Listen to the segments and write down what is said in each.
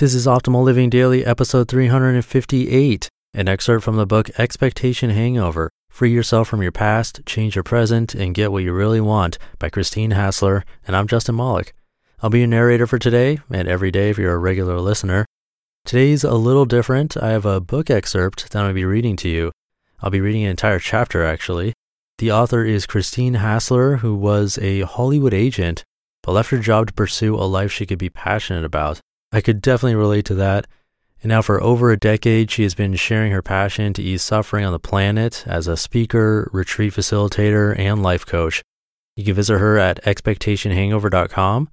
This is Optimal Living Daily, episode 358, an excerpt from the book Expectation Hangover Free Yourself from Your Past, Change Your Present, and Get What You Really Want by Christine Hassler. And I'm Justin Malik. I'll be your narrator for today and every day if you're a regular listener. Today's a little different. I have a book excerpt that I'm going to be reading to you. I'll be reading an entire chapter, actually. The author is Christine Hassler, who was a Hollywood agent, but left her job to pursue a life she could be passionate about. I could definitely relate to that. And now, for over a decade, she has been sharing her passion to ease suffering on the planet as a speaker, retreat facilitator, and life coach. You can visit her at expectationhangover.com.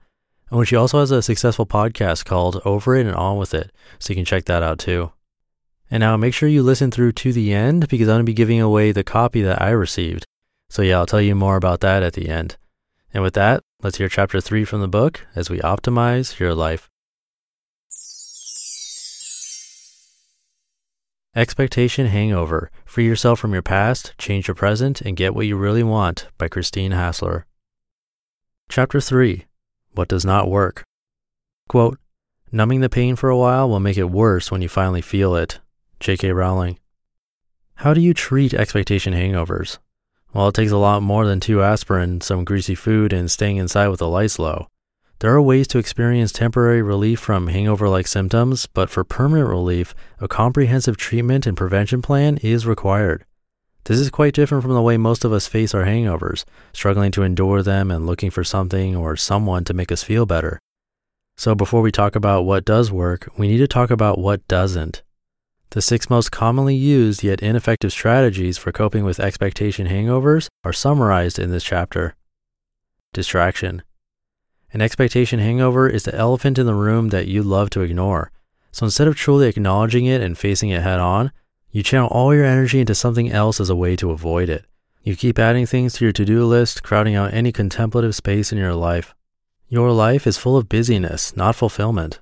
And she also has a successful podcast called Over It and On With It, so you can check that out too. And now make sure you listen through to the end because I'm going to be giving away the copy that I received. So, yeah, I'll tell you more about that at the end. And with that, let's hear chapter three from the book as we optimize your life. Expectation Hangover Free Yourself from Your Past, Change Your Present, and Get What You Really Want by Christine Hassler. Chapter 3 What Does Not Work. Quote Numbing the pain for a while will make it worse when you finally feel it. J.K. Rowling. How do you treat expectation hangovers? Well, it takes a lot more than two aspirin, some greasy food, and staying inside with the lights low. There are ways to experience temporary relief from hangover like symptoms, but for permanent relief, a comprehensive treatment and prevention plan is required. This is quite different from the way most of us face our hangovers, struggling to endure them and looking for something or someone to make us feel better. So, before we talk about what does work, we need to talk about what doesn't. The six most commonly used yet ineffective strategies for coping with expectation hangovers are summarized in this chapter. Distraction. An expectation hangover is the elephant in the room that you love to ignore. So instead of truly acknowledging it and facing it head on, you channel all your energy into something else as a way to avoid it. You keep adding things to your to do list, crowding out any contemplative space in your life. Your life is full of busyness, not fulfillment.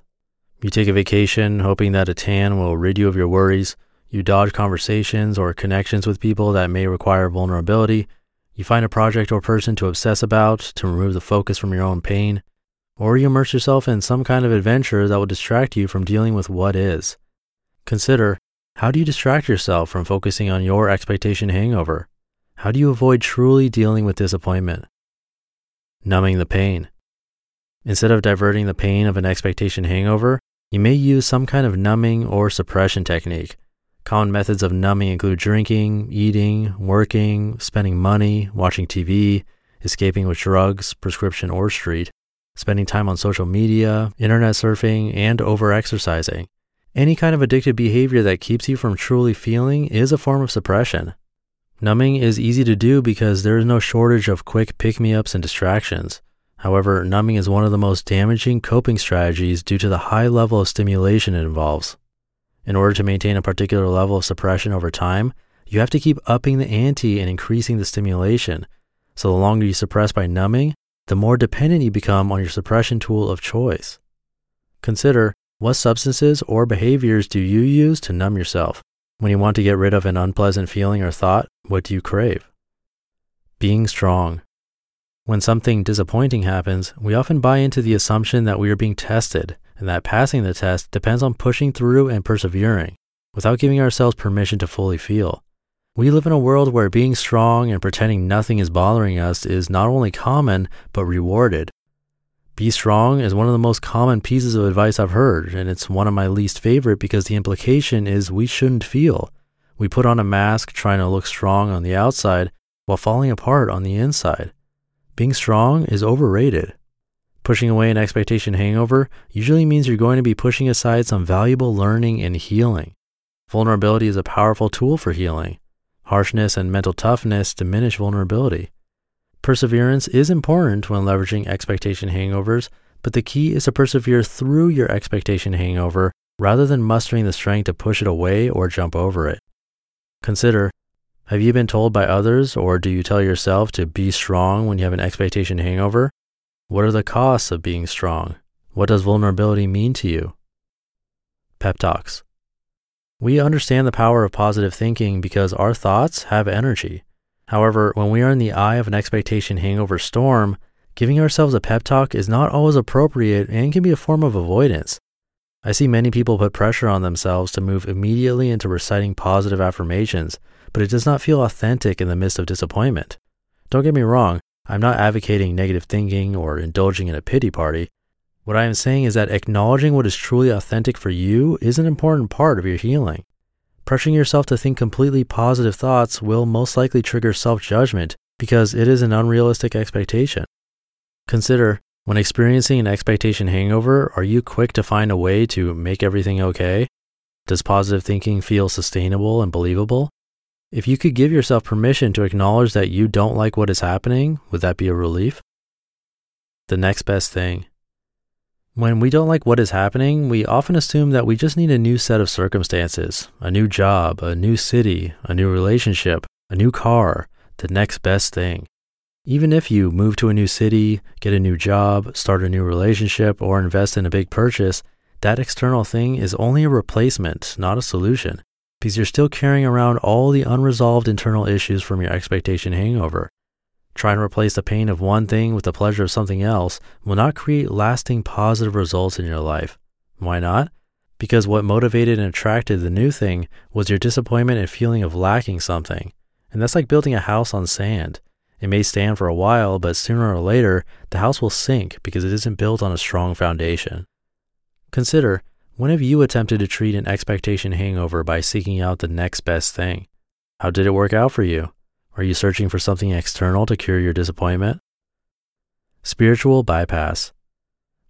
You take a vacation hoping that a tan will rid you of your worries. You dodge conversations or connections with people that may require vulnerability you find a project or person to obsess about to remove the focus from your own pain, or you immerse yourself in some kind of adventure that will distract you from dealing with what is. Consider how do you distract yourself from focusing on your expectation hangover? How do you avoid truly dealing with disappointment? Numbing the pain. Instead of diverting the pain of an expectation hangover, you may use some kind of numbing or suppression technique Common methods of numbing include drinking, eating, working, spending money, watching TV, escaping with drugs, prescription or street, spending time on social media, internet surfing, and overexercising. Any kind of addictive behavior that keeps you from truly feeling is a form of suppression. Numbing is easy to do because there is no shortage of quick pick me ups and distractions. However, numbing is one of the most damaging coping strategies due to the high level of stimulation it involves. In order to maintain a particular level of suppression over time, you have to keep upping the ante and increasing the stimulation. So the longer you suppress by numbing, the more dependent you become on your suppression tool of choice. Consider what substances or behaviors do you use to numb yourself? When you want to get rid of an unpleasant feeling or thought, what do you crave? Being strong. When something disappointing happens, we often buy into the assumption that we are being tested and that passing the test depends on pushing through and persevering without giving ourselves permission to fully feel. We live in a world where being strong and pretending nothing is bothering us is not only common, but rewarded. Be strong is one of the most common pieces of advice I've heard, and it's one of my least favorite because the implication is we shouldn't feel. We put on a mask trying to look strong on the outside while falling apart on the inside. Being strong is overrated. Pushing away an expectation hangover usually means you're going to be pushing aside some valuable learning and healing. Vulnerability is a powerful tool for healing. Harshness and mental toughness diminish vulnerability. Perseverance is important when leveraging expectation hangovers, but the key is to persevere through your expectation hangover rather than mustering the strength to push it away or jump over it. Consider have you been told by others, or do you tell yourself to be strong when you have an expectation hangover? What are the costs of being strong? What does vulnerability mean to you? Pep Talks. We understand the power of positive thinking because our thoughts have energy. However, when we are in the eye of an expectation hangover storm, giving ourselves a pep talk is not always appropriate and can be a form of avoidance. I see many people put pressure on themselves to move immediately into reciting positive affirmations, but it does not feel authentic in the midst of disappointment. Don't get me wrong, I'm not advocating negative thinking or indulging in a pity party. What I am saying is that acknowledging what is truly authentic for you is an important part of your healing. Pressuring yourself to think completely positive thoughts will most likely trigger self judgment because it is an unrealistic expectation. Consider when experiencing an expectation hangover, are you quick to find a way to make everything okay? Does positive thinking feel sustainable and believable? If you could give yourself permission to acknowledge that you don't like what is happening, would that be a relief? The next best thing. When we don't like what is happening, we often assume that we just need a new set of circumstances, a new job, a new city, a new relationship, a new car, the next best thing. Even if you move to a new city, get a new job, start a new relationship, or invest in a big purchase, that external thing is only a replacement, not a solution, because you're still carrying around all the unresolved internal issues from your expectation hangover. Trying to replace the pain of one thing with the pleasure of something else will not create lasting positive results in your life. Why not? Because what motivated and attracted the new thing was your disappointment and feeling of lacking something. And that's like building a house on sand. It may stand for a while, but sooner or later, the house will sink because it isn't built on a strong foundation. Consider when have you attempted to treat an expectation hangover by seeking out the next best thing? How did it work out for you? Are you searching for something external to cure your disappointment? Spiritual bypass.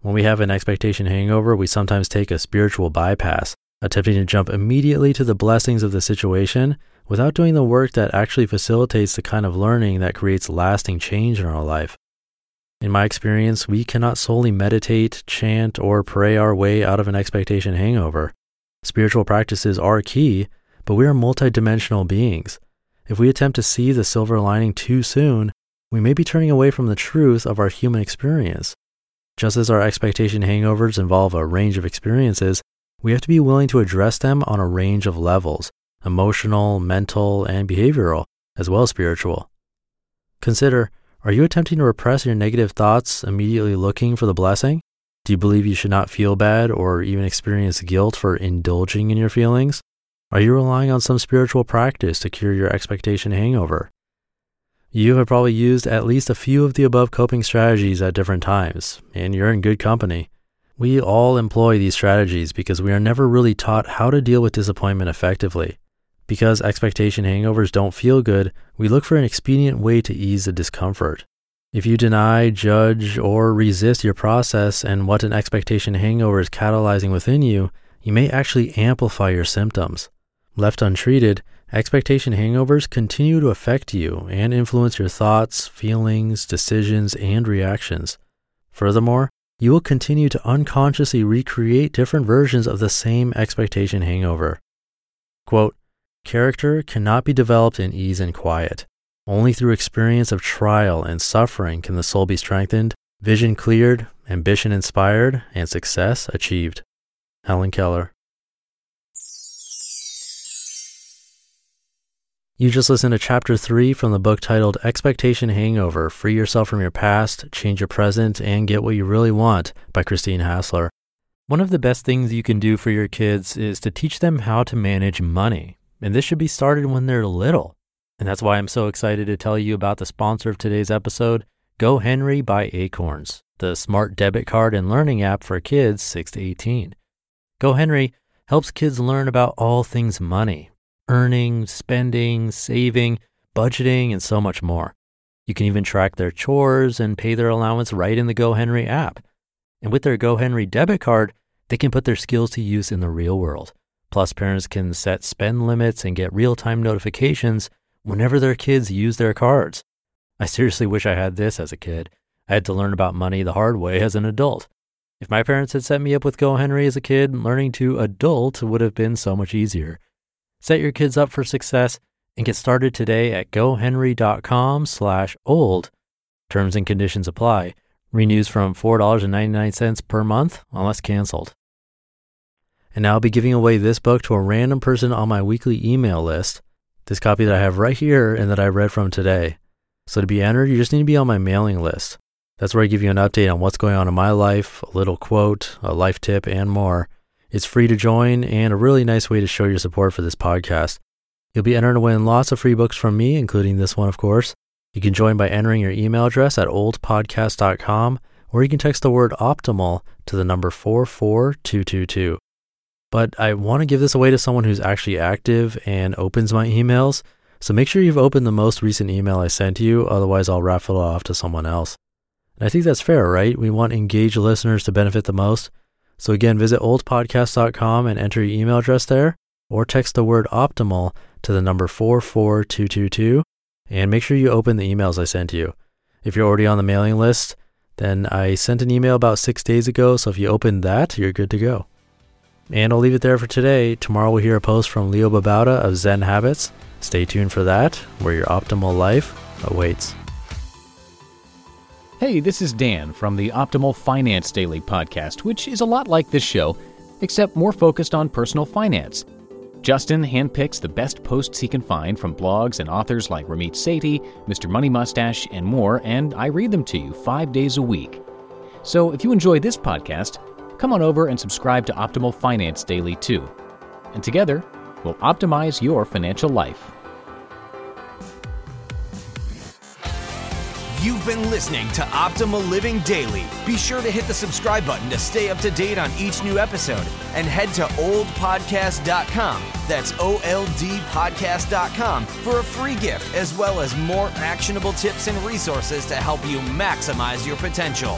When we have an expectation hangover, we sometimes take a spiritual bypass, attempting to jump immediately to the blessings of the situation without doing the work that actually facilitates the kind of learning that creates lasting change in our life. In my experience, we cannot solely meditate, chant, or pray our way out of an expectation hangover. Spiritual practices are key, but we are multidimensional beings. If we attempt to see the silver lining too soon, we may be turning away from the truth of our human experience. Just as our expectation hangovers involve a range of experiences, we have to be willing to address them on a range of levels emotional, mental, and behavioral, as well as spiritual. Consider are you attempting to repress your negative thoughts, immediately looking for the blessing? Do you believe you should not feel bad or even experience guilt for indulging in your feelings? Are you relying on some spiritual practice to cure your expectation hangover? You have probably used at least a few of the above coping strategies at different times, and you're in good company. We all employ these strategies because we are never really taught how to deal with disappointment effectively. Because expectation hangovers don't feel good, we look for an expedient way to ease the discomfort. If you deny, judge, or resist your process and what an expectation hangover is catalyzing within you, you may actually amplify your symptoms. Left untreated, expectation hangovers continue to affect you and influence your thoughts, feelings, decisions, and reactions. Furthermore, you will continue to unconsciously recreate different versions of the same expectation hangover. Quote, Character cannot be developed in ease and quiet. Only through experience of trial and suffering can the soul be strengthened, vision cleared, ambition inspired, and success achieved. Helen Keller. You just listened to chapter three from the book titled Expectation Hangover Free Yourself from Your Past, Change Your Present, and Get What You Really Want by Christine Hassler. One of the best things you can do for your kids is to teach them how to manage money. And this should be started when they're little. And that's why I'm so excited to tell you about the sponsor of today's episode, GoHenry by Acorns, the smart debit card and learning app for kids 6 to 18. GoHenry helps kids learn about all things money, earning, spending, saving, budgeting, and so much more. You can even track their chores and pay their allowance right in the GoHenry app. And with their GoHenry debit card, they can put their skills to use in the real world. Plus, parents can set spend limits and get real time notifications whenever their kids use their cards. I seriously wish I had this as a kid. I had to learn about money the hard way as an adult. If my parents had set me up with GoHenry as a kid, learning to adult would have been so much easier. Set your kids up for success and get started today at gohenry.com slash old. Terms and conditions apply. Renews from $4.99 per month unless canceled. And I'll be giving away this book to a random person on my weekly email list. This copy that I have right here and that I read from today. So to be entered, you just need to be on my mailing list. That's where I give you an update on what's going on in my life, a little quote, a life tip, and more. It's free to join and a really nice way to show your support for this podcast. You'll be entered to win lots of free books from me, including this one, of course. You can join by entering your email address at oldpodcast.com or you can text the word optimal to the number 44222. But I want to give this away to someone who's actually active and opens my emails. So make sure you've opened the most recent email I sent you, otherwise, I'll raffle it off to someone else. And I think that's fair, right? We want engaged listeners to benefit the most. So again, visit oldpodcast.com and enter your email address there, or text the word optimal to the number 44222 and make sure you open the emails I sent you. If you're already on the mailing list, then I sent an email about six days ago, so if you open that, you're good to go. And I'll leave it there for today. Tomorrow we'll hear a post from Leo Babauta of Zen Habits. Stay tuned for that, where your optimal life awaits. Hey, this is Dan from the Optimal Finance Daily podcast, which is a lot like this show, except more focused on personal finance. Justin handpicks the best posts he can find from blogs and authors like Ramit Sethi, Mr. Money Mustache, and more, and I read them to you five days a week. So if you enjoy this podcast, come on over and subscribe to Optimal Finance Daily too. And together, we'll optimize your financial life. You've been listening to Optimal Living Daily. Be sure to hit the subscribe button to stay up to date on each new episode and head to oldpodcast.com. That's O L D podcast.com for a free gift as well as more actionable tips and resources to help you maximize your potential.